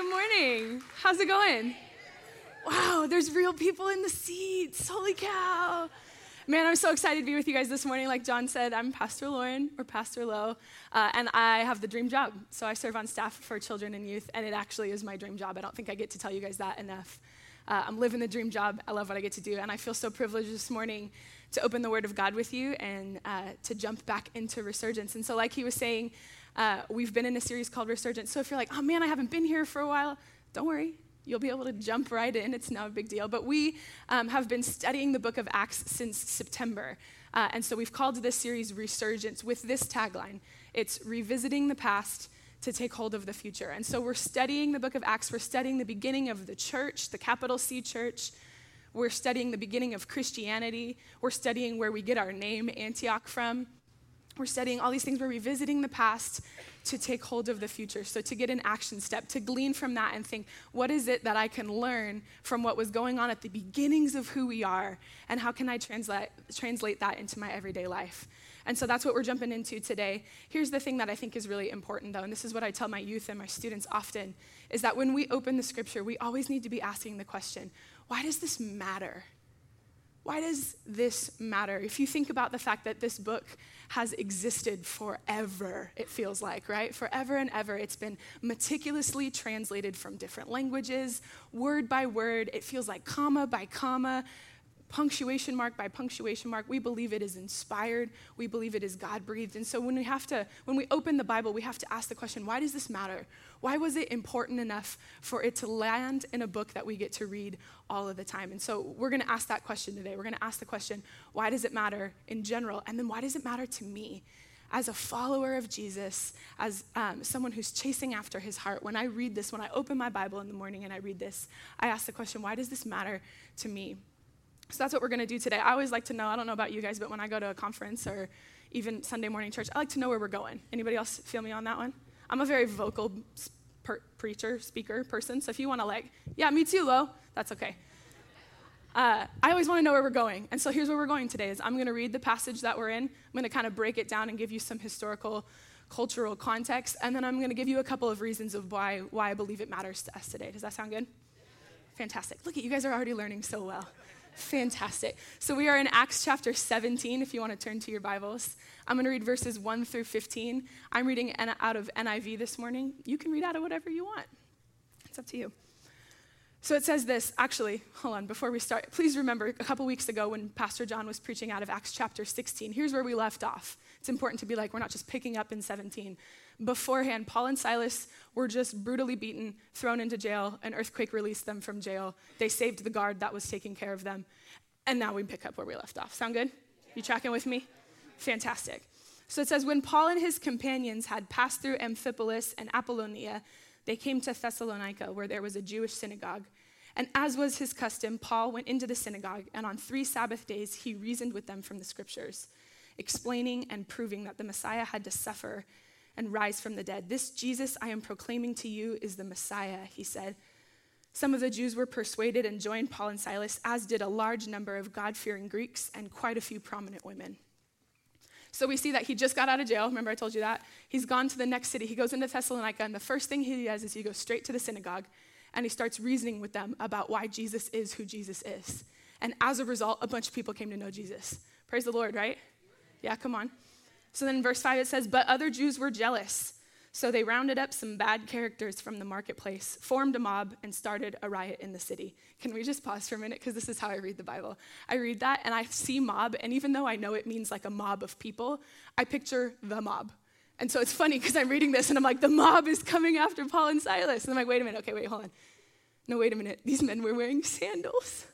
good morning. How's it going? Wow, there's real people in the seats. Holy cow. Man, I'm so excited to be with you guys this morning. Like John said, I'm Pastor Lauren or Pastor Lowe, uh, and I have the dream job. So I serve on staff for children and youth, and it actually is my dream job. I don't think I get to tell you guys that enough. Uh, I'm living the dream job. I love what I get to do, and I feel so privileged this morning to open the Word of God with you and uh, to jump back into resurgence. And so, like he was saying, uh, we've been in a series called Resurgence. So if you're like, oh man, I haven't been here for a while, don't worry. You'll be able to jump right in. It's not a big deal. But we um, have been studying the book of Acts since September. Uh, and so we've called this series Resurgence with this tagline it's revisiting the past to take hold of the future. And so we're studying the book of Acts. We're studying the beginning of the church, the capital C church. We're studying the beginning of Christianity. We're studying where we get our name, Antioch, from. We're studying all these things. We're revisiting the past to take hold of the future. So, to get an action step, to glean from that and think, what is it that I can learn from what was going on at the beginnings of who we are? And how can I translate, translate that into my everyday life? And so that's what we're jumping into today. Here's the thing that I think is really important, though, and this is what I tell my youth and my students often is that when we open the scripture, we always need to be asking the question why does this matter? Why does this matter? If you think about the fact that this book has existed forever, it feels like, right? Forever and ever. It's been meticulously translated from different languages, word by word. It feels like comma by comma, punctuation mark by punctuation mark. We believe it is inspired. We believe it is God breathed. And so when we have to, when we open the Bible, we have to ask the question why does this matter? Why was it important enough for it to land in a book that we get to read all of the time? And so we're going to ask that question today. We're going to ask the question why does it matter in general? And then why does it matter to me? As a follower of Jesus, as um, someone who's chasing after his heart, when I read this, when I open my Bible in the morning and I read this, I ask the question, why does this matter to me? So that's what we're going to do today. I always like to know, I don't know about you guys, but when I go to a conference or even Sunday morning church, I like to know where we're going. Anybody else feel me on that one? I'm a very vocal per- preacher, speaker person, so if you want to like, yeah, me too, Lo, that's okay. Uh, I always want to know where we're going. And so here's where we're going today is I'm going to read the passage that we're in. I'm going to kind of break it down and give you some historical, cultural context, and then I'm going to give you a couple of reasons of why, why I believe it matters to us today. Does that sound good? Fantastic. Look at you guys are already learning so well. Fantastic. So we are in Acts chapter 17, if you want to turn to your Bibles. I'm going to read verses 1 through 15. I'm reading out of NIV this morning. You can read out of whatever you want, it's up to you. So it says this, actually, hold on, before we start, please remember a couple weeks ago when Pastor John was preaching out of Acts chapter 16, here's where we left off. It's important to be like, we're not just picking up in 17. Beforehand, Paul and Silas were just brutally beaten, thrown into jail. An earthquake released them from jail. They saved the guard that was taking care of them. And now we pick up where we left off. Sound good? You tracking with me? Fantastic. So it says, when Paul and his companions had passed through Amphipolis and Apollonia, they came to Thessalonica, where there was a Jewish synagogue. And as was his custom, Paul went into the synagogue, and on three Sabbath days he reasoned with them from the scriptures, explaining and proving that the Messiah had to suffer and rise from the dead. This Jesus I am proclaiming to you is the Messiah, he said. Some of the Jews were persuaded and joined Paul and Silas, as did a large number of God fearing Greeks and quite a few prominent women. So we see that he just got out of jail. Remember, I told you that? He's gone to the next city. He goes into Thessalonica, and the first thing he does is he goes straight to the synagogue and he starts reasoning with them about why Jesus is who Jesus is. And as a result, a bunch of people came to know Jesus. Praise the Lord, right? Yeah, come on. So then verse 5 it says, But other Jews were jealous. So they rounded up some bad characters from the marketplace, formed a mob, and started a riot in the city. Can we just pause for a minute? Because this is how I read the Bible. I read that and I see mob, and even though I know it means like a mob of people, I picture the mob. And so it's funny because I'm reading this and I'm like, the mob is coming after Paul and Silas. And I'm like, wait a minute, okay, wait, hold on. No, wait a minute. These men were wearing sandals.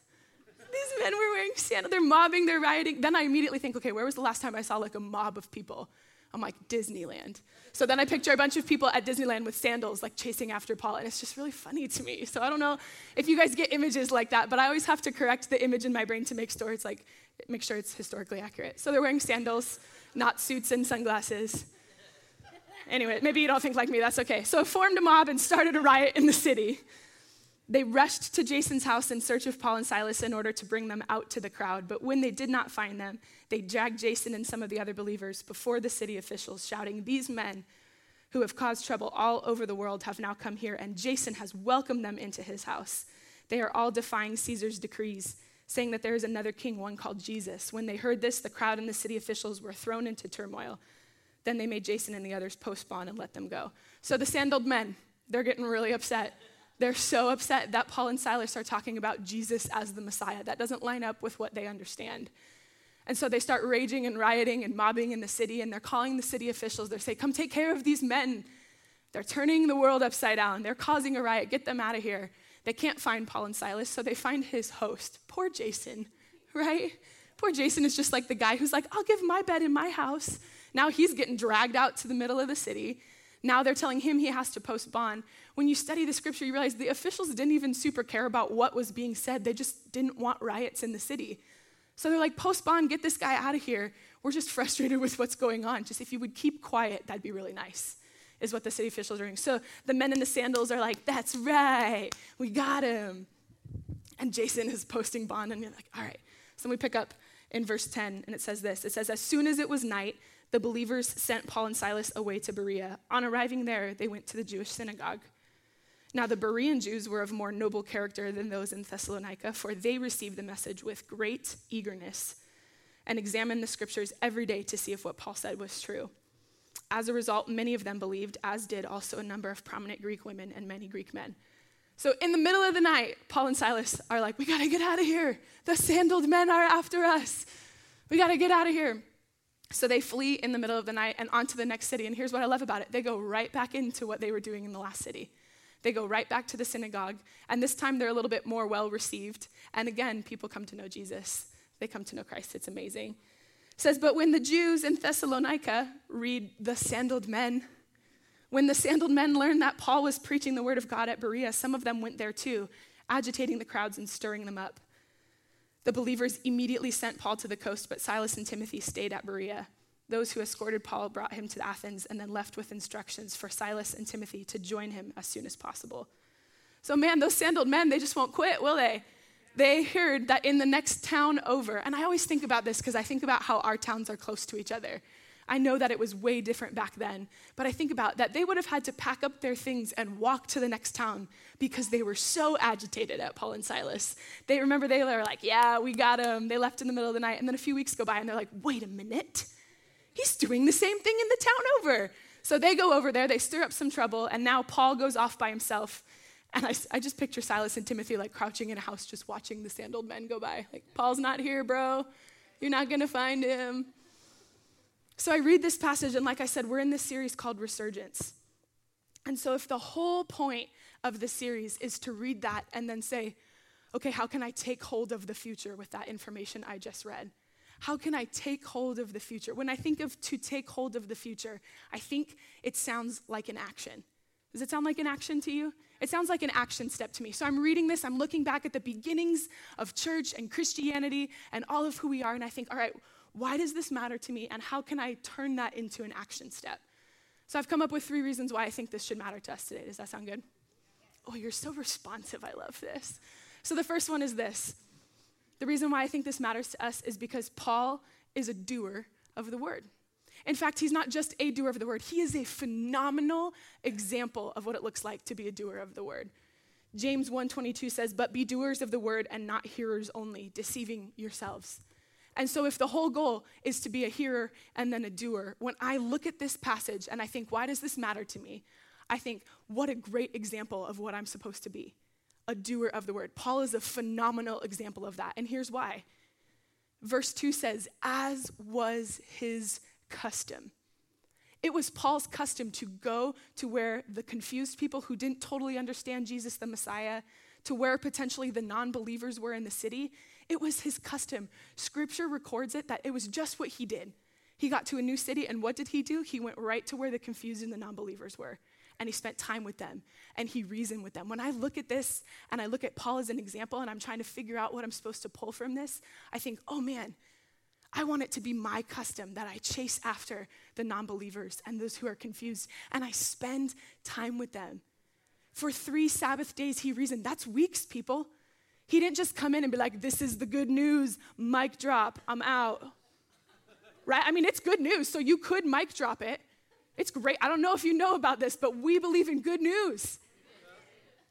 These men were wearing sandals. They're mobbing, they're rioting. Then I immediately think, okay, where was the last time I saw like a mob of people? I'm like, Disneyland. So then I picture a bunch of people at Disneyland with sandals, like chasing after Paul, and it's just really funny to me. So I don't know if you guys get images like that, but I always have to correct the image in my brain to make sure it's like, make sure it's historically accurate. So they're wearing sandals, not suits and sunglasses. Anyway, maybe you don't think like me, that's okay. So I formed a mob and started a riot in the city. They rushed to Jason's house in search of Paul and Silas in order to bring them out to the crowd. But when they did not find them, they dragged Jason and some of the other believers before the city officials, shouting, These men who have caused trouble all over the world have now come here, and Jason has welcomed them into his house. They are all defying Caesar's decrees, saying that there is another king, one called Jesus. When they heard this, the crowd and the city officials were thrown into turmoil. Then they made Jason and the others post bond and let them go. So the sandaled men, they're getting really upset. They're so upset that Paul and Silas are talking about Jesus as the Messiah. That doesn't line up with what they understand. And so they start raging and rioting and mobbing in the city, and they're calling the city officials. They say, Come take care of these men. They're turning the world upside down. They're causing a riot. Get them out of here. They can't find Paul and Silas, so they find his host. Poor Jason, right? Poor Jason is just like the guy who's like, I'll give my bed in my house. Now he's getting dragged out to the middle of the city. Now they're telling him he has to post bond. When you study the scripture, you realize the officials didn't even super care about what was being said. They just didn't want riots in the city. So they're like, post bond, get this guy out of here. We're just frustrated with what's going on. Just if you would keep quiet, that'd be really nice, is what the city officials are doing. So the men in the sandals are like, that's right, we got him. And Jason is posting bond, and you're like, all right. So we pick up in verse 10, and it says this It says, As soon as it was night, the believers sent Paul and Silas away to Berea. On arriving there, they went to the Jewish synagogue. Now, the Berean Jews were of more noble character than those in Thessalonica, for they received the message with great eagerness and examined the scriptures every day to see if what Paul said was true. As a result, many of them believed, as did also a number of prominent Greek women and many Greek men. So, in the middle of the night, Paul and Silas are like, We gotta get out of here. The sandaled men are after us. We gotta get out of here. So, they flee in the middle of the night and onto the next city. And here's what I love about it they go right back into what they were doing in the last city. They go right back to the synagogue, and this time they're a little bit more well received. And again, people come to know Jesus. They come to know Christ. It's amazing. It says, But when the Jews in Thessalonica read the sandaled men, when the sandaled men learned that Paul was preaching the word of God at Berea, some of them went there too, agitating the crowds and stirring them up. The believers immediately sent Paul to the coast, but Silas and Timothy stayed at Berea. Those who escorted Paul brought him to Athens and then left with instructions for Silas and Timothy to join him as soon as possible. So, man, those sandaled men, they just won't quit, will they? They heard that in the next town over, and I always think about this because I think about how our towns are close to each other. I know that it was way different back then, but I think about that they would have had to pack up their things and walk to the next town because they were so agitated at Paul and Silas. They remember they were like, Yeah, we got them. They left in the middle of the night, and then a few weeks go by and they're like, Wait a minute he's doing the same thing in the town over. So they go over there, they stir up some trouble, and now Paul goes off by himself. And I, I just picture Silas and Timothy like crouching in a house just watching the sandaled men go by. Like, Paul's not here, bro. You're not going to find him. So I read this passage, and like I said, we're in this series called Resurgence. And so if the whole point of the series is to read that and then say, okay, how can I take hold of the future with that information I just read? How can I take hold of the future? When I think of to take hold of the future, I think it sounds like an action. Does it sound like an action to you? It sounds like an action step to me. So I'm reading this, I'm looking back at the beginnings of church and Christianity and all of who we are, and I think, all right, why does this matter to me, and how can I turn that into an action step? So I've come up with three reasons why I think this should matter to us today. Does that sound good? Oh, you're so responsive. I love this. So the first one is this the reason why I think this matters to us is because Paul is a doer of the word. In fact, he's not just a doer of the word, he is a phenomenal example of what it looks like to be a doer of the word. James 1:22 says, "But be doers of the word and not hearers only, deceiving yourselves." And so if the whole goal is to be a hearer and then a doer, when I look at this passage and I think, why does this matter to me? I think, what a great example of what I'm supposed to be a doer of the word. Paul is a phenomenal example of that. And here's why. Verse 2 says, as was his custom. It was Paul's custom to go to where the confused people who didn't totally understand Jesus the Messiah, to where potentially the non believers were in the city. It was his custom. Scripture records it that it was just what he did. He got to a new city, and what did he do? He went right to where the confused and the non believers were and he spent time with them and he reasoned with them. When I look at this and I look at Paul as an example and I'm trying to figure out what I'm supposed to pull from this, I think, oh man, I want it to be my custom that I chase after the non believers and those who are confused and I spend time with them. For three Sabbath days, he reasoned. That's weeks, people. He didn't just come in and be like, this is the good news, mic drop, I'm out. Right? I mean, it's good news, so you could mic drop it It's great. I don't know if you know about this, but we believe in good news.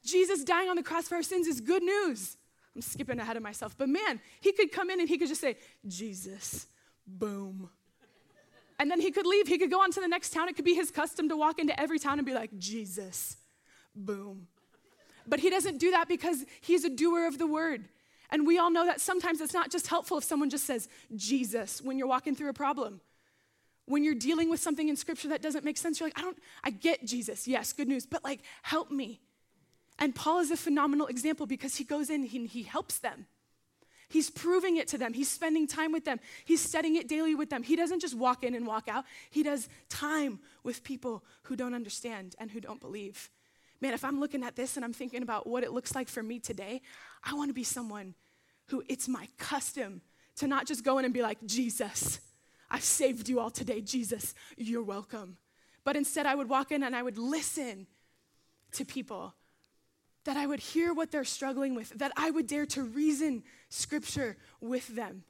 Jesus dying on the cross for our sins is good news. I'm skipping ahead of myself, but man, he could come in and he could just say, Jesus, boom. And then he could leave. He could go on to the next town. It could be his custom to walk into every town and be like, Jesus, boom. But he doesn't do that because he's a doer of the word. And we all know that sometimes it's not just helpful if someone just says Jesus when you're walking through a problem. When you're dealing with something in scripture that doesn't make sense, you're like, I don't, I get Jesus. Yes, good news, but like, help me. And Paul is a phenomenal example because he goes in, he, he helps them. He's proving it to them. He's spending time with them. He's studying it daily with them. He doesn't just walk in and walk out, he does time with people who don't understand and who don't believe. Man, if I'm looking at this and I'm thinking about what it looks like for me today, I want to be someone who it's my custom to not just go in and be like, Jesus, I've saved you all today. Jesus, you're welcome. But instead, I would walk in and I would listen to people that I would hear what they're struggling with, that I would dare to reason scripture with them,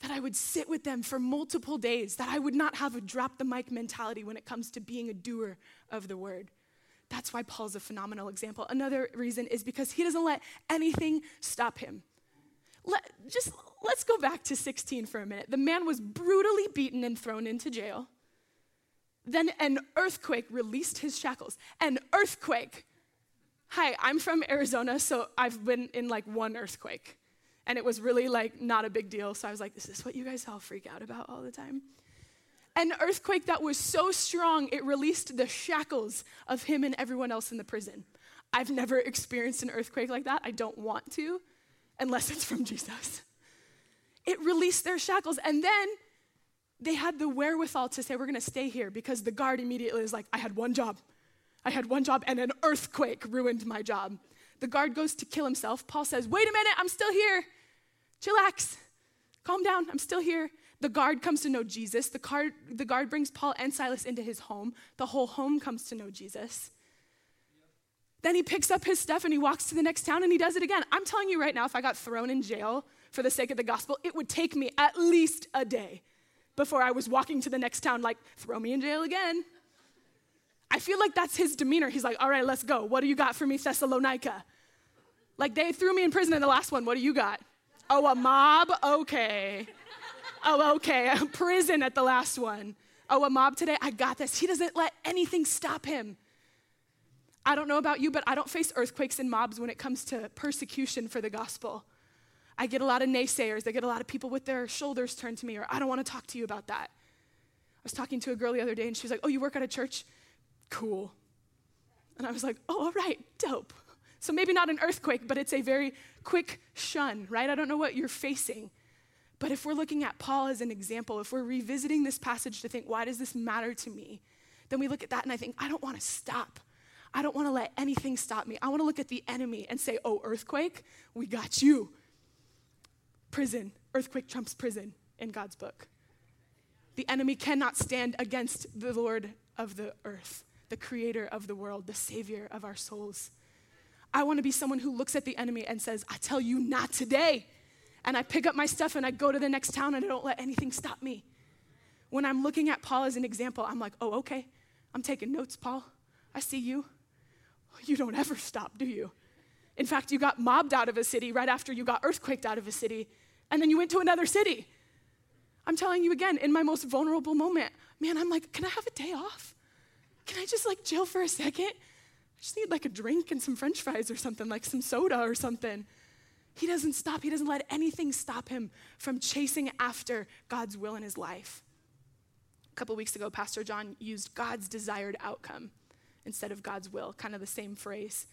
that I would sit with them for multiple days, that I would not have a drop the mic mentality when it comes to being a doer of the word. That's why Paul's a phenomenal example. Another reason is because he doesn't let anything stop him. Let, just let's go back to 16 for a minute. The man was brutally beaten and thrown into jail. Then an earthquake released his shackles. An earthquake Hi, I'm from Arizona, so I've been in like one earthquake. And it was really like not a big deal. So I was like, this is this what you guys all freak out about all the time? An earthquake that was so strong, it released the shackles of him and everyone else in the prison. I've never experienced an earthquake like that. I don't want to, unless it's from Jesus. It released their shackles. And then they had the wherewithal to say, We're going to stay here because the guard immediately is like, I had one job. I had one job and an earthquake ruined my job. The guard goes to kill himself. Paul says, Wait a minute, I'm still here. Chillax. Calm down, I'm still here. The guard comes to know Jesus. The the guard brings Paul and Silas into his home. The whole home comes to know Jesus. Then he picks up his stuff and he walks to the next town and he does it again. I'm telling you right now, if I got thrown in jail for the sake of the gospel, it would take me at least a day before I was walking to the next town, like, throw me in jail again. I feel like that's his demeanor. He's like, all right, let's go. What do you got for me, Thessalonica? Like they threw me in prison in the last one. What do you got? Oh, a mob? Okay. Oh, okay. Prison at the last one. Oh, a mob today? I got this. He doesn't let anything stop him. I don't know about you, but I don't face earthquakes and mobs when it comes to persecution for the gospel. I get a lot of naysayers. I get a lot of people with their shoulders turned to me, or I don't want to talk to you about that. I was talking to a girl the other day, and she was like, Oh, you work at a church? cool. And I was like, oh, all right, dope. So maybe not an earthquake, but it's a very quick shun, right? I don't know what you're facing. But if we're looking at Paul as an example, if we're revisiting this passage to think, why does this matter to me? Then we look at that and I think, I don't want to stop. I don't want to let anything stop me. I want to look at the enemy and say, oh, earthquake, we got you. Prison, earthquake trumps prison in God's book. The enemy cannot stand against the Lord of the earth the creator of the world, the savior of our souls. I want to be someone who looks at the enemy and says, I tell you, not today. And I pick up my stuff and I go to the next town and I don't let anything stop me. When I'm looking at Paul as an example, I'm like, oh, okay, I'm taking notes, Paul. I see you. You don't ever stop, do you? In fact, you got mobbed out of a city right after you got earthquaked out of a city, and then you went to another city. I'm telling you again, in my most vulnerable moment, man, I'm like, can I have a day off? can I just like chill for a second? I just need like a drink and some french fries or something, like some soda or something. He doesn't stop. He doesn't let anything stop him from chasing after God's will in his life. A couple weeks ago, Pastor John used God's desired outcome instead of God's will, kind of the same phrase.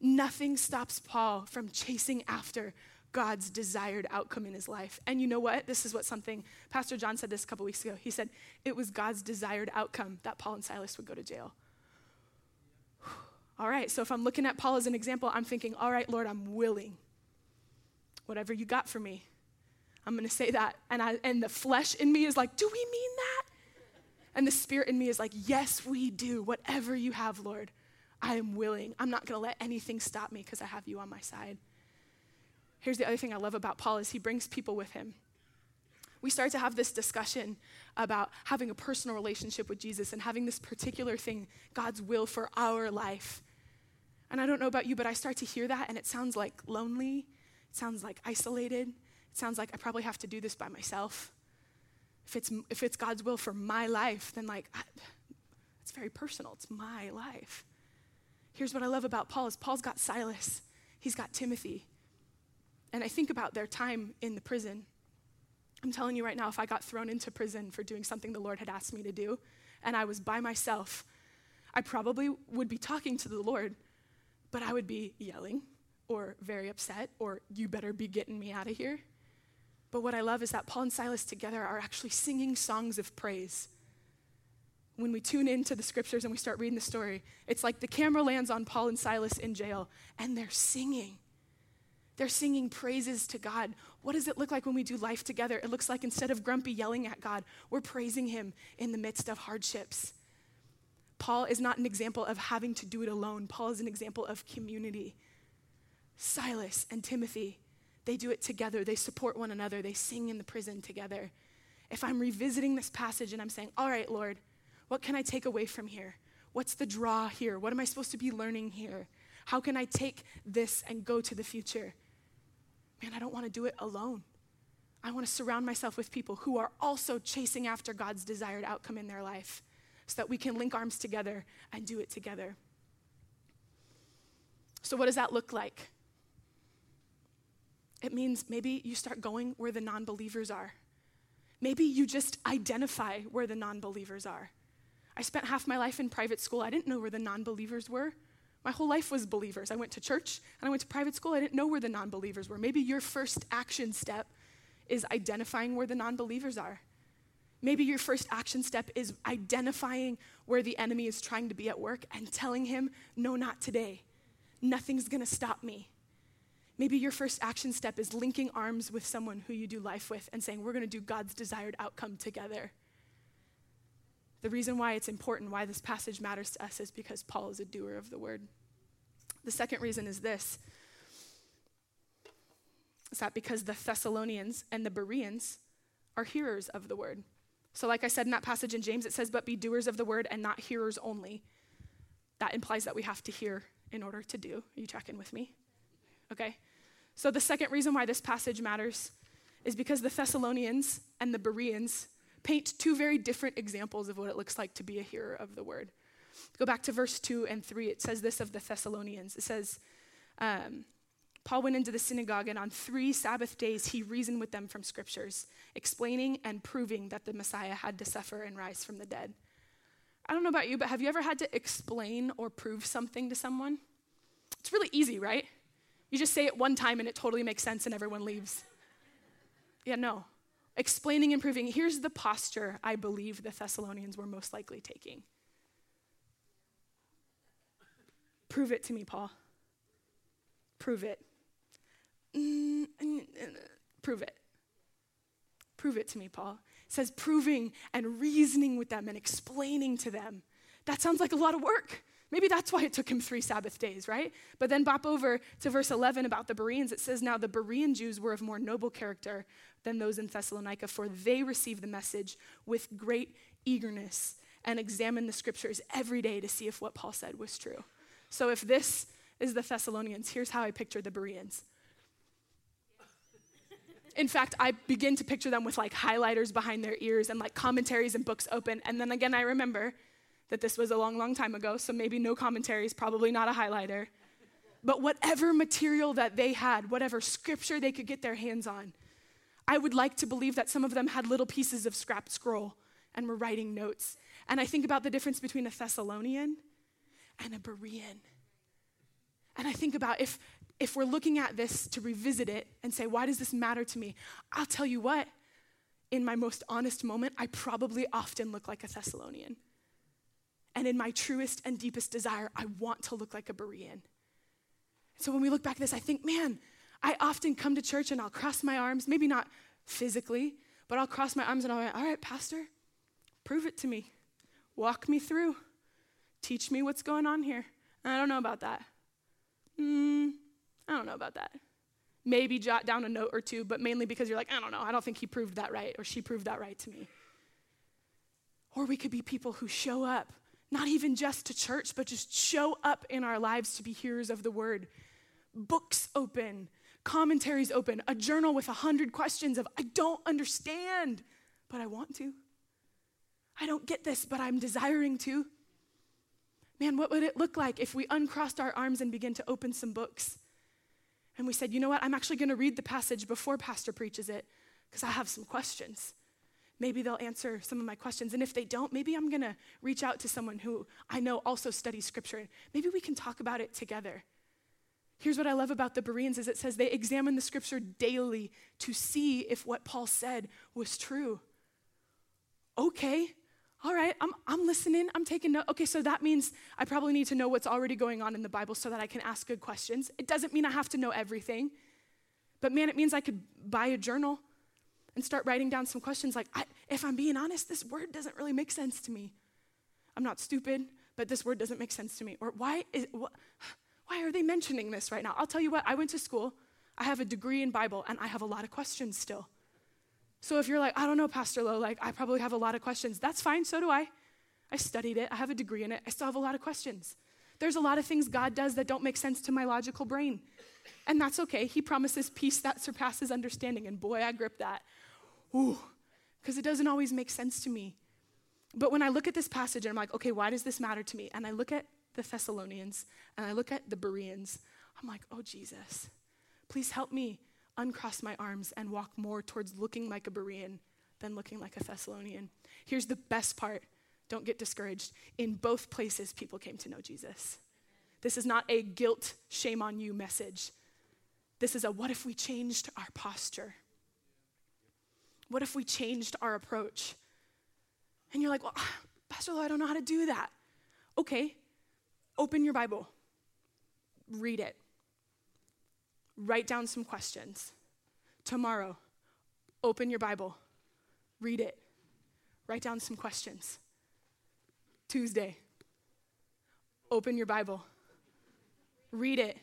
Nothing stops Paul from chasing after God's desired outcome in his life. And you know what? This is what something, Pastor John said this a couple weeks ago. He said, it was God's desired outcome that Paul and Silas would go to jail. All right, so if I'm looking at Paul as an example, I'm thinking, all right, Lord, I'm willing. Whatever you got for me, I'm going to say that. And, I, and the flesh in me is like, do we mean that? And the spirit in me is like, yes, we do. Whatever you have, Lord, I am willing. I'm not going to let anything stop me because I have you on my side. Here's the other thing I love about Paul is he brings people with him. we start to have this discussion about having a personal relationship with Jesus and having this particular thing, God's will for our life. And I don't know about you, but I start to hear that and it sounds like lonely, it sounds like isolated, it sounds like I probably have to do this by myself. If it's, if it's God's will for my life, then like, it's very personal. It's my life. Here's what I love about Paul is Paul's got Silas. He's got Timothy. And I think about their time in the prison. I'm telling you right now, if I got thrown into prison for doing something the Lord had asked me to do, and I was by myself, I probably would be talking to the Lord, but I would be yelling or very upset or you better be getting me out of here. But what I love is that Paul and Silas together are actually singing songs of praise. When we tune into the scriptures and we start reading the story, it's like the camera lands on Paul and Silas in jail and they're singing. They're singing praises to God. What does it look like when we do life together? It looks like instead of grumpy yelling at God, we're praising Him in the midst of hardships. Paul is not an example of having to do it alone, Paul is an example of community. Silas and Timothy, they do it together. They support one another. They sing in the prison together. If I'm revisiting this passage and I'm saying, All right, Lord, what can I take away from here? What's the draw here? What am I supposed to be learning here? How can I take this and go to the future? Man, I don't want to do it alone. I want to surround myself with people who are also chasing after God's desired outcome in their life so that we can link arms together and do it together. So, what does that look like? It means maybe you start going where the non believers are. Maybe you just identify where the non believers are. I spent half my life in private school. I didn't know where the non believers were. My whole life was believers. I went to church and I went to private school. I didn't know where the non believers were. Maybe your first action step is identifying where the non believers are. Maybe your first action step is identifying where the enemy is trying to be at work and telling him, no, not today. Nothing's gonna stop me. Maybe your first action step is linking arms with someone who you do life with and saying, We're going to do God's desired outcome together. The reason why it's important, why this passage matters to us, is because Paul is a doer of the word. The second reason is this is that because the Thessalonians and the Bereans are hearers of the word. So, like I said in that passage in James, it says, But be doers of the word and not hearers only. That implies that we have to hear in order to do. Are you tracking with me? Okay? So, the second reason why this passage matters is because the Thessalonians and the Bereans paint two very different examples of what it looks like to be a hearer of the word. Go back to verse 2 and 3. It says this of the Thessalonians. It says, um, Paul went into the synagogue, and on three Sabbath days he reasoned with them from scriptures, explaining and proving that the Messiah had to suffer and rise from the dead. I don't know about you, but have you ever had to explain or prove something to someone? It's really easy, right? You just say it one time and it totally makes sense and everyone leaves. Yeah, no. Explaining and proving. Here's the posture I believe the Thessalonians were most likely taking. Prove it to me, Paul. Prove it. Prove it. Prove it to me, Paul. It says proving and reasoning with them and explaining to them. That sounds like a lot of work. Maybe that's why it took him three Sabbath days, right? But then bop over to verse 11 about the Bereans. It says, Now the Berean Jews were of more noble character than those in Thessalonica, for they received the message with great eagerness and examined the scriptures every day to see if what Paul said was true. So if this is the Thessalonians, here's how I picture the Bereans. In fact, I begin to picture them with like highlighters behind their ears and like commentaries and books open. And then again, I remember that this was a long, long time ago, so maybe no commentaries, probably not a highlighter. But whatever material that they had, whatever scripture they could get their hands on, I would like to believe that some of them had little pieces of scrapped scroll and were writing notes. And I think about the difference between a Thessalonian and a Berean. And I think about if, if we're looking at this to revisit it and say, why does this matter to me? I'll tell you what, in my most honest moment, I probably often look like a Thessalonian. And in my truest and deepest desire, I want to look like a Berean. So when we look back at this, I think, man, I often come to church and I'll cross my arms, maybe not physically, but I'll cross my arms and I'll be, all right, Pastor, prove it to me. Walk me through. Teach me what's going on here. I don't know about that. Mm, I don't know about that. Maybe jot down a note or two, but mainly because you're like, I don't know, I don't think he proved that right or she proved that right to me. Or we could be people who show up, not even just to church, but just show up in our lives to be hearers of the word. Books open, commentaries open, a journal with a hundred questions of, I don't understand, but I want to. I don't get this, but I'm desiring to. Man, what would it look like if we uncrossed our arms and began to open some books? And we said, you know what? I'm actually going to read the passage before Pastor preaches it because I have some questions. Maybe they'll answer some of my questions. And if they don't, maybe I'm going to reach out to someone who I know also studies scripture. Maybe we can talk about it together. Here's what I love about the Bereans is it says they examine the scripture daily to see if what Paul said was true. Okay, all right, I'm, I'm listening, I'm taking note. Okay, so that means I probably need to know what's already going on in the Bible so that I can ask good questions. It doesn't mean I have to know everything, but man, it means I could buy a journal and start writing down some questions like, if I'm being honest, this word doesn't really make sense to me. I'm not stupid, but this word doesn't make sense to me. Or why is, wh- why are they mentioning this right now? I'll tell you what, I went to school, I have a degree in Bible, and I have a lot of questions still. So if you're like, I don't know, Pastor Lowe, like I probably have a lot of questions, that's fine, so do I. I studied it, I have a degree in it, I still have a lot of questions. There's a lot of things God does that don't make sense to my logical brain. And that's okay. He promises peace that surpasses understanding. And boy, I grip that. Ooh, because it doesn't always make sense to me. But when I look at this passage and I'm like, okay, why does this matter to me? And I look at the Thessalonians and I look at the Bereans, I'm like, oh, Jesus, please help me uncross my arms and walk more towards looking like a Berean than looking like a Thessalonian. Here's the best part don't get discouraged. In both places, people came to know Jesus. This is not a guilt, shame on you message. This is a what if we changed our posture? What if we changed our approach? And you're like, well, Pastor Lowe, I don't know how to do that. Okay, open your Bible, read it write down some questions. Tomorrow, open your Bible, read it, write down some questions. Tuesday, open your Bible, read it,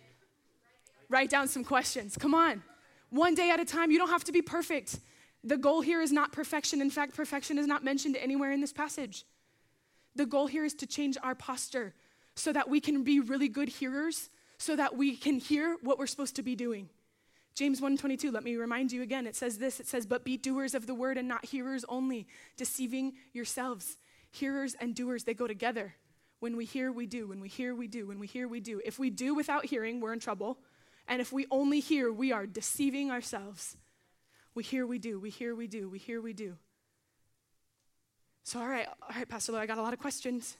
write down some questions. Come on. One day at a time. You don't have to be perfect. The goal here is not perfection. In fact, perfection is not mentioned anywhere in this passage. The goal here is to change our posture so that we can be really good hearers so that we can hear what we're supposed to be doing. James 1:22, let me remind you again. It says this, it says, "But be doers of the word and not hearers only, deceiving yourselves." Hearers and doers, they go together. When we hear, we do. When we hear, we do. When we hear, we do. If we do without hearing, we're in trouble. And if we only hear, we are deceiving ourselves. We hear, we do. We hear, we do. We hear, we do. So, all right, all right, Pastor Lowe, I got a lot of questions.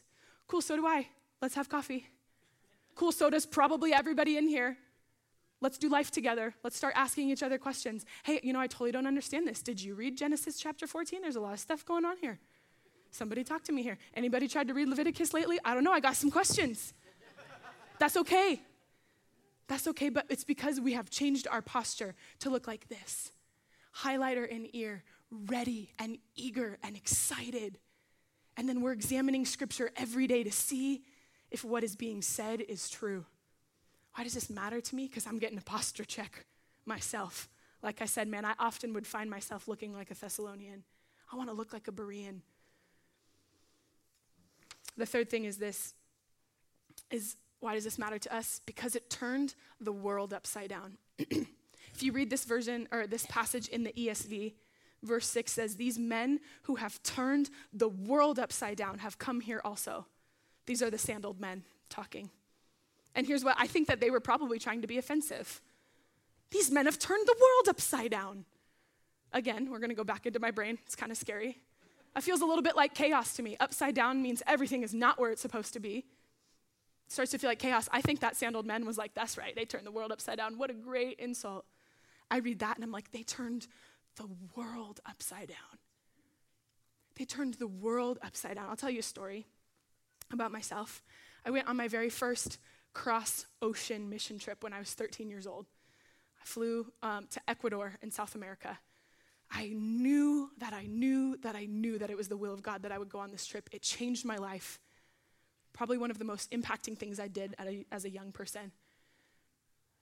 Cool, so do I. Let's have coffee. Cool, so does probably everybody in here. Let's do life together. Let's start asking each other questions. Hey, you know, I totally don't understand this. Did you read Genesis chapter 14? There's a lot of stuff going on here. Somebody talk to me here. Anybody tried to read Leviticus lately? I don't know. I got some questions. That's okay. That's okay, but it's because we have changed our posture to look like this highlighter in ear, ready and eager and excited. And then we're examining scripture every day to see if what is being said is true. Why does this matter to me? Because I'm getting a posture check myself. Like I said, man, I often would find myself looking like a Thessalonian. I want to look like a Berean. The third thing is this is why does this matter to us? Because it turned the world upside down. if you read this version or this passage in the ESV, verse 6 says, These men who have turned the world upside down have come here also. These are the sandaled men talking. And here's what I think that they were probably trying to be offensive. These men have turned the world upside down. Again, we're going to go back into my brain. It's kind of scary. It feels a little bit like chaos to me. Upside down means everything is not where it's supposed to be. It starts to feel like chaos. I think that sandaled men was like, that's right, they turned the world upside down. What a great insult. I read that and I'm like, they turned the world upside down. They turned the world upside down. I'll tell you a story about myself. I went on my very first cross ocean mission trip when I was 13 years old. I flew um, to Ecuador in South America. I knew that I knew that I knew that it was the will of God that I would go on this trip. It changed my life. Probably one of the most impacting things I did a, as a young person.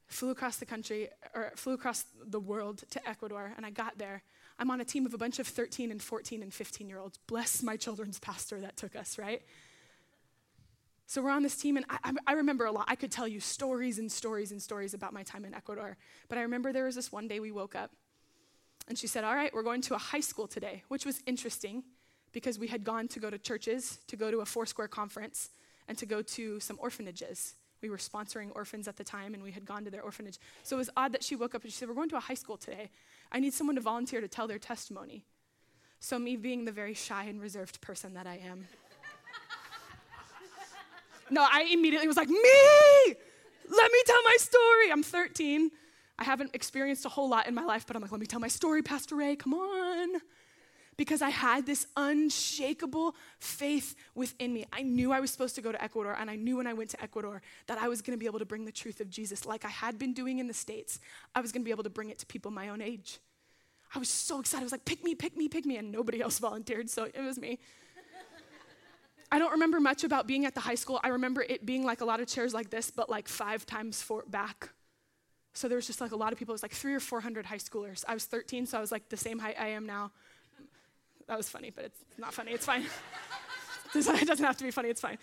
Flew across the country, or flew across the world to Ecuador, and I got there. I'm on a team of a bunch of 13 and 14 and 15 year olds. Bless my children's pastor that took us, right? So we're on this team, and I, I, remember a lot. I could tell you stories and stories and stories about my time in Ecuador. But I remember there was this one day we woke up, and she said, All right, we're going to a high school today, which was interesting because we had gone to go to churches, to go to a Foursquare conference, and to go to some orphanages. We were sponsoring orphans at the time, and we had gone to their orphanage. So it was odd that she woke up and she said, We're going to a high school today. I need someone to volunteer to tell their testimony. So, me being the very shy and reserved person that I am, no, I immediately was like, Me! Let me tell my story. I'm 13. I haven't experienced a whole lot in my life, but I'm like, Let me tell my story, Pastor Ray, come on because I had this unshakable faith within me. I knew I was supposed to go to Ecuador, and I knew when I went to Ecuador that I was going to be able to bring the truth of Jesus like I had been doing in the States. I was going to be able to bring it to people my own age. I was so excited. I was like, pick me, pick me, pick me. And nobody else volunteered, so it was me. I don't remember much about being at the high school. I remember it being like a lot of chairs like this, but like five times four back. So there was just like a lot of people. It was like three or 400 high schoolers. I was 13, so I was like the same height I am now. That was funny, but it's not funny. It's fine. it doesn't have to be funny, it's fine.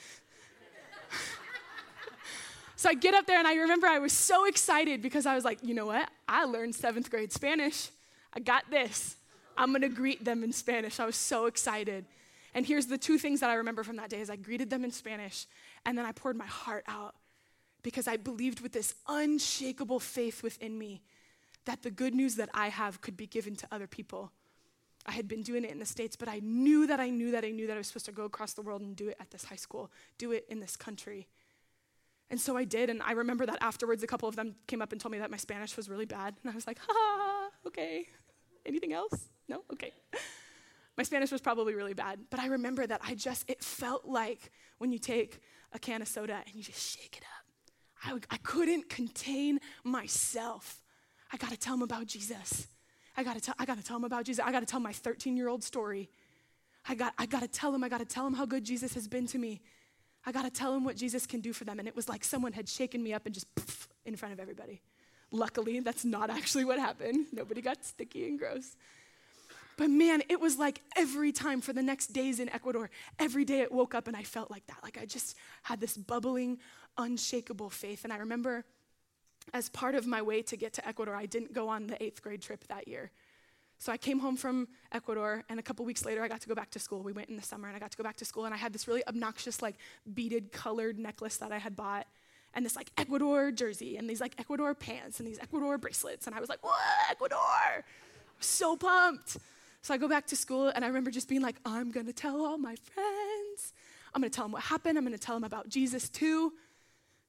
so I get up there and I remember I was so excited because I was like, you know what? I learned seventh grade Spanish. I got this. I'm gonna greet them in Spanish. I was so excited. And here's the two things that I remember from that day is I greeted them in Spanish and then I poured my heart out because I believed with this unshakable faith within me that the good news that I have could be given to other people. I had been doing it in the States, but I knew that I knew that I knew that I was supposed to go across the world and do it at this high school, do it in this country. And so I did, and I remember that afterwards, a couple of them came up and told me that my Spanish was really bad. And I was like, ha, okay. Anything else? No? Okay. My Spanish was probably really bad, but I remember that I just, it felt like when you take a can of soda and you just shake it up. I, I couldn't contain myself. I got to tell them about Jesus. I gotta tell, I gotta tell him about Jesus. I gotta tell my 13 year old story. I got, I gotta tell him, I gotta tell him how good Jesus has been to me. I gotta tell him what Jesus can do for them. And it was like someone had shaken me up and just poof, in front of everybody. Luckily, that's not actually what happened. Nobody got sticky and gross. But man, it was like every time for the next days in Ecuador, every day it woke up and I felt like that. Like I just had this bubbling, unshakable faith. And I remember as part of my way to get to Ecuador, I didn't go on the eighth grade trip that year. So I came home from Ecuador, and a couple weeks later, I got to go back to school. We went in the summer, and I got to go back to school, and I had this really obnoxious, like, beaded colored necklace that I had bought, and this, like, Ecuador jersey, and these, like, Ecuador pants, and these Ecuador bracelets. And I was like, what, Ecuador? so pumped. So I go back to school, and I remember just being like, I'm gonna tell all my friends. I'm gonna tell them what happened. I'm gonna tell them about Jesus too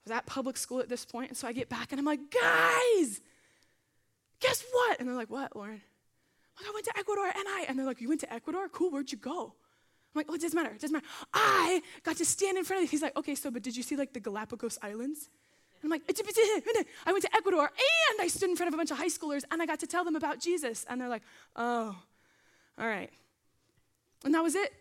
was at public school at this point, and so I get back and I'm like, guys, guess what? And they're like, what, Lauren? Like, I went to Ecuador and I, and they're like, you went to Ecuador? Cool, where'd you go? I'm like, oh, it doesn't matter, it doesn't matter. I got to stand in front of, he's like, okay, so, but did you see like the Galapagos Islands? And I'm like, I went to Ecuador and I stood in front of a bunch of high schoolers and I got to tell them about Jesus. And they're like, oh, all right. And that was it.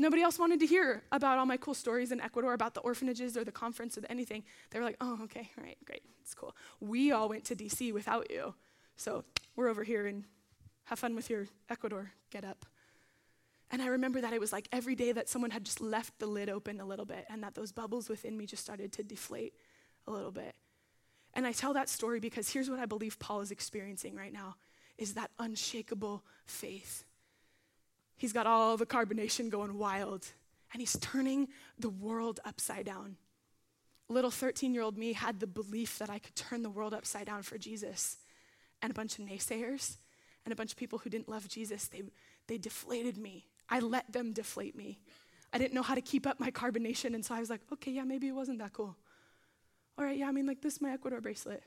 Nobody else wanted to hear about all my cool stories in Ecuador about the orphanages or the conference or anything. They were like, oh, okay, all right, great, it's cool. We all went to DC without you. So we're over here and have fun with your Ecuador get up. And I remember that it was like every day that someone had just left the lid open a little bit and that those bubbles within me just started to deflate a little bit. And I tell that story because here's what I believe Paul is experiencing right now is that unshakable faith He's got all the carbonation going wild, and he's turning the world upside down. Little 13 year old me had the belief that I could turn the world upside down for Jesus. And a bunch of naysayers and a bunch of people who didn't love Jesus, they, they deflated me. I let them deflate me. I didn't know how to keep up my carbonation, and so I was like, okay, yeah, maybe it wasn't that cool. All right, yeah, I mean, like, this is my Ecuador bracelet.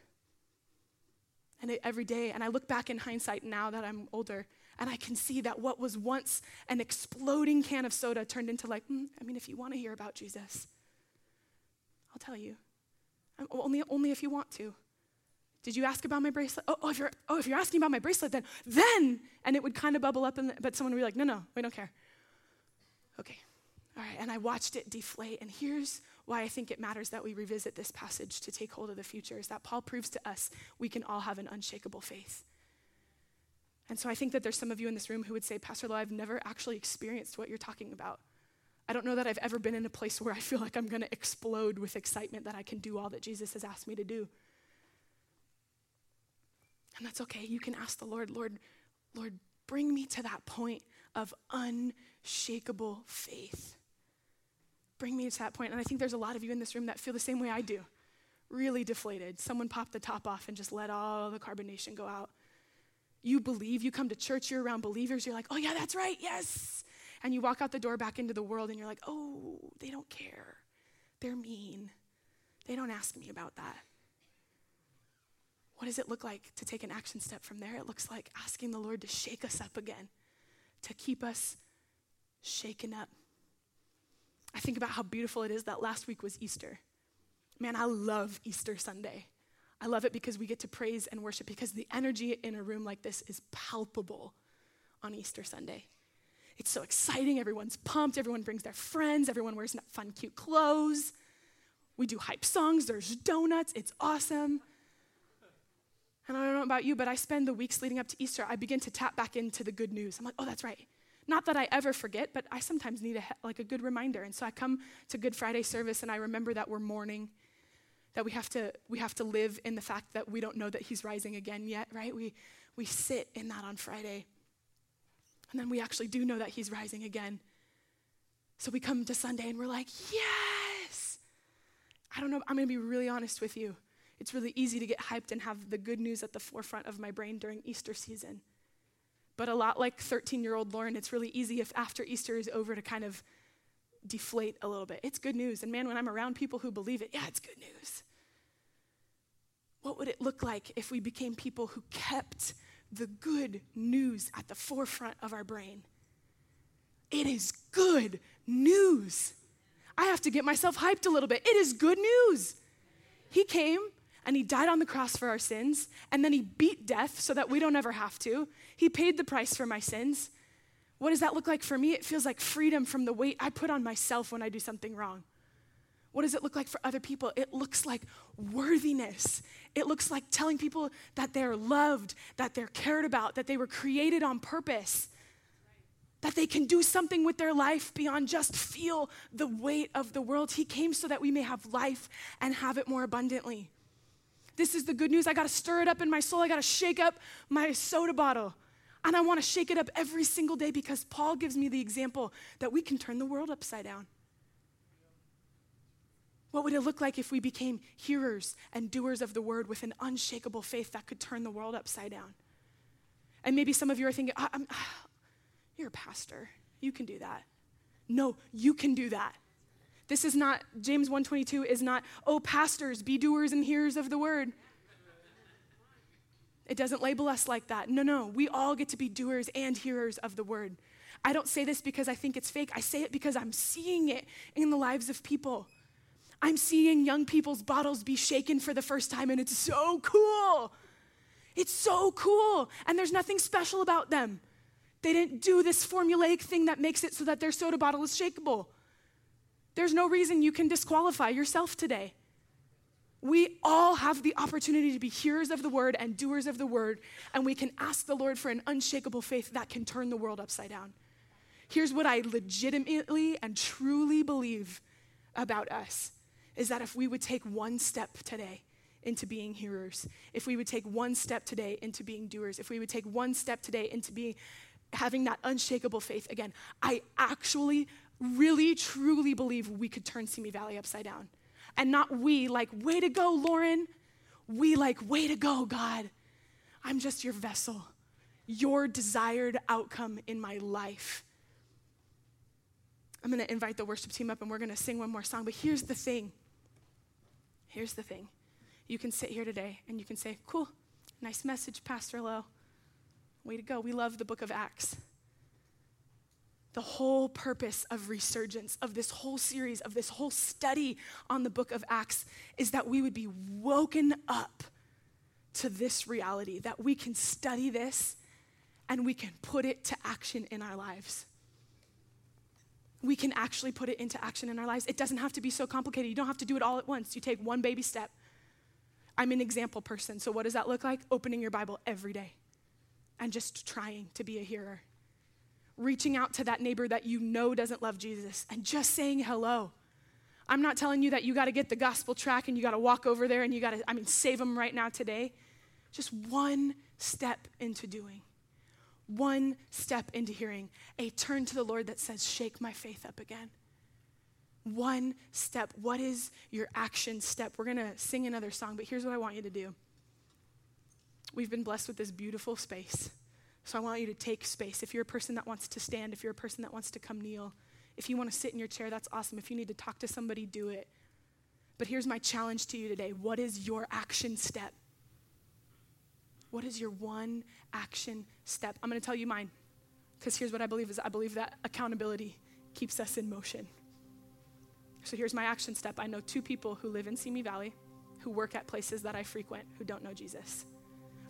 And it, every day, and I look back in hindsight now that I'm older, and I can see that what was once an exploding can of soda turned into, like, mm, I mean, if you want to hear about Jesus, I'll tell you. Only, only if you want to. Did you ask about my bracelet? Oh, oh, if you're, oh, if you're asking about my bracelet, then, then, and it would kind of bubble up, and but someone would be like, no, no, we don't care. Okay, all right, and I watched it deflate, and here's why I think it matters that we revisit this passage to take hold of the future is that Paul proves to us we can all have an unshakable faith. And so I think that there's some of you in this room who would say, Pastor Lowe, I've never actually experienced what you're talking about. I don't know that I've ever been in a place where I feel like I'm going to explode with excitement that I can do all that Jesus has asked me to do. And that's okay. You can ask the Lord, Lord, Lord, bring me to that point of unshakable faith. Bring me to that point. And I think there's a lot of you in this room that feel the same way I do. Really deflated. Someone popped the top off and just let all the carbonation go out. You believe, you come to church, you're around believers, you're like, oh yeah, that's right, yes. And you walk out the door back into the world and you're like, oh, they don't care. They're mean. They don't ask me about that. What does it look like to take an action step from there? It looks like asking the Lord to shake us up again, to keep us shaken up. I think about how beautiful it is that last week was Easter. Man, I love Easter Sunday. I love it because we get to praise and worship because the energy in a room like this is palpable on Easter Sunday. It's so exciting. Everyone's pumped. Everyone brings their friends. Everyone wears fun, cute clothes. We do hype songs. There's donuts. It's awesome. And I don't know about you, but I spend the weeks leading up to Easter, I begin to tap back into the good news. I'm like, oh, that's right. Not that I ever forget, but I sometimes need a, like a good reminder. And so I come to Good Friday service and I remember that we're mourning, that we have to we have to live in the fact that we don't know that He's rising again yet, right? We we sit in that on Friday, and then we actually do know that He's rising again. So we come to Sunday and we're like, yes. I don't know. I'm going to be really honest with you. It's really easy to get hyped and have the good news at the forefront of my brain during Easter season. But a lot like 13 year old Lauren, it's really easy if after Easter is over to kind of deflate a little bit. It's good news. And man, when I'm around people who believe it, yeah, it's good news. What would it look like if we became people who kept the good news at the forefront of our brain? It is good news. I have to get myself hyped a little bit. It is good news. He came and he died on the cross for our sins, and then he beat death so that we don't ever have to. He paid the price for my sins. What does that look like for me? It feels like freedom from the weight I put on myself when I do something wrong. What does it look like for other people? It looks like worthiness. It looks like telling people that they're loved, that they're cared about, that they were created on purpose, that they can do something with their life beyond just feel the weight of the world. He came so that we may have life and have it more abundantly. This is the good news. I got to stir it up in my soul. I got to shake up my soda bottle. And I want to shake it up every single day because Paul gives me the example that we can turn the world upside down. What would it look like if we became hearers and doers of the word with an unshakable faith that could turn the world upside down? And maybe some of you are thinking, you're a pastor. You can do that. No, you can do that. This is not, James 122 is not, oh, pastors, be doers and hearers of the word. It doesn't label us like that. No, no, we all get to be doers and hearers of the word. I don't say this because I think it's fake. I say it because I'm seeing it in the lives of people. I'm seeing young people's bottles be shaken for the first time, and it's so cool. It's so cool. And there's nothing special about them. They didn't do this formulaic thing that makes it so that their soda bottle is shakeable. There's no reason you can disqualify yourself today. We all have the opportunity to be hearers of the word and doers of the word, and we can ask the Lord for an unshakable faith that can turn the world upside down. Here's what I legitimately and truly believe about us is that if we would take one step today into being hearers, if we would take one step today into being doers, if we would take one step today into being having that unshakable faith again, I actually really truly believe we could turn Simi Valley upside down. And not we, like, way to go, Lauren. We, like, way to go, God. I'm just your vessel, your desired outcome in my life. I'm gonna invite the worship team up and we're gonna sing one more song. But here's the thing here's the thing. You can sit here today and you can say, cool, nice message, Pastor Lowe. Way to go. We love the book of Acts the whole purpose of resurgence, of this whole series, of this whole study on the book of Acts, is that we would be woken up to this reality, that we can study this and we can put it to action in our lives. we can actually put it into action in our lives. It doesn't have to be so complicated. You don't have to do it all at once. You take one baby step. I'm an example person. So, what does that look like? Opening your Bible every day and just trying to be a hearer. Reaching out to that neighbor that you know doesn't love Jesus and just saying hello. I'm not telling you that you got to get the gospel track and you got to walk over there and you got to, I mean, save them right now today. Just one step into doing, one step into hearing, a turn to the Lord that says, Shake my faith up again. One step. What is your action step? We're going to sing another song, but here's what I want you to do. We've been blessed with this beautiful space. So I want you to take space. If you're a person that wants to stand, if you're a person that wants to come kneel, if you want to sit in your chair, that's awesome. If you need to talk to somebody, do it. But here's my challenge to you today what is your action step? What is your one action step? I'm going to tell you mine because here's what I believe is I believe that accountability keeps us in motion. So here's my action step. I know two people who live in Simi Valley who work at places that I frequent who don't know Jesus.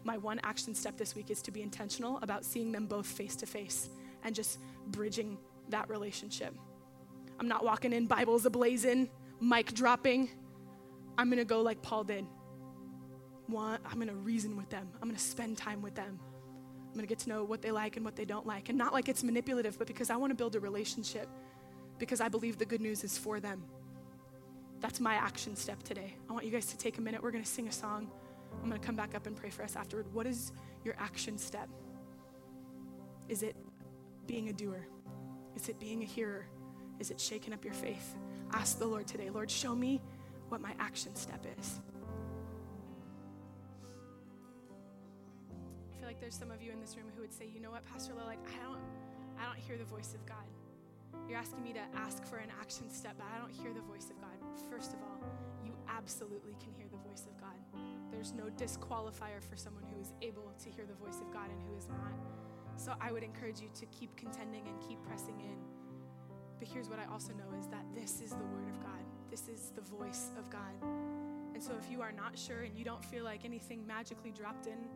My one action step this week is to be intentional about seeing them both face to face and just bridging that relationship. I'm not walking in Bibles ablazing, mic dropping. I'm to go like Paul did. One, I'm to reason with them. I'm to spend time with them. I'm to get to know what they like and what they don't like. And not like it's manipulative, but because I want to build a relationship because I believe the good news is for them. That's my action step today. I want you guys to take a minute. We're to sing a song. I'm going to come back up and pray for us afterward. What is your action step? Is it being a doer? Is it being a hearer? Is it shaking up your faith? Ask the Lord today, Lord, show me what my action step is. I feel like there's some of you in this room who would say, you know what, Pastor Lowe, like I don't I don't hear the voice of God. You're asking me to ask for an action step, but I don't hear the voice of God. First of all, you absolutely can hear the voice of God. There's no disqualifier for someone who is able to hear the voice of God and who is not. So I would encourage you to keep contending and keep pressing in. But here's what I also know is that this is the word of God. This is the voice of God. And so if you are not sure and you don't feel like anything magically dropped in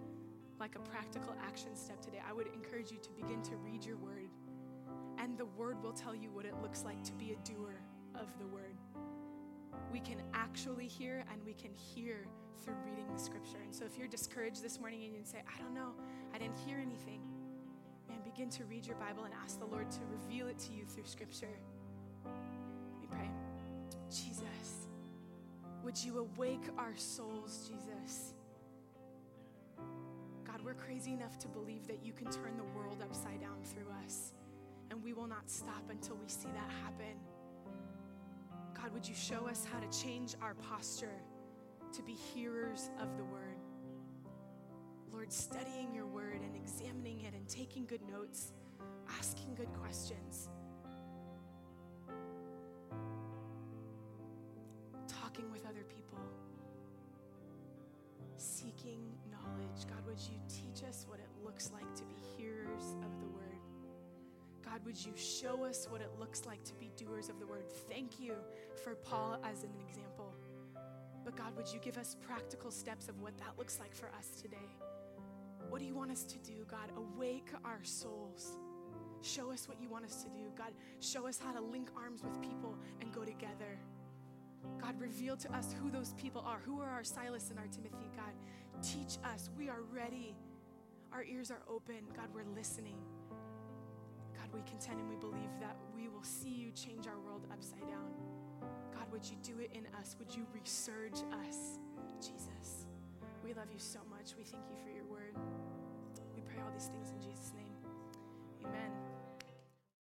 like a practical action step today, I would encourage you to begin to read your word. And the word will tell you what it looks like to be a doer of the word. We can actually hear and we can hear through reading the scripture. And so if you're discouraged this morning and you say, I don't know, I didn't hear anything, man, begin to read your Bible and ask the Lord to reveal it to you through scripture. Let me pray. Jesus, would you awake our souls, Jesus? God, we're crazy enough to believe that you can turn the world upside down through us, and we will not stop until we see that happen. God, would you show us how to change our posture to be hearers of the word? Lord, studying your word and examining it and taking good notes, asking good questions, talking with other people, seeking knowledge. God, would you teach us what it looks like to be hearers of the word? God, would you show us what it looks like to be doers of the word? Thank you for Paul as an example. But God, would you give us practical steps of what that looks like for us today? What do you want us to do, God? Awake our souls. Show us what you want us to do. God, show us how to link arms with people and go together. God, reveal to us who those people are. Who are our Silas and our Timothy, God? Teach us. We are ready. Our ears are open. God, we're listening. God, we contend and we believe that we will see you change our world upside down. God, would you do it in us? Would you resurge us, Jesus? We love you so much. We thank you for your word. We pray all these things in Jesus' name. Amen.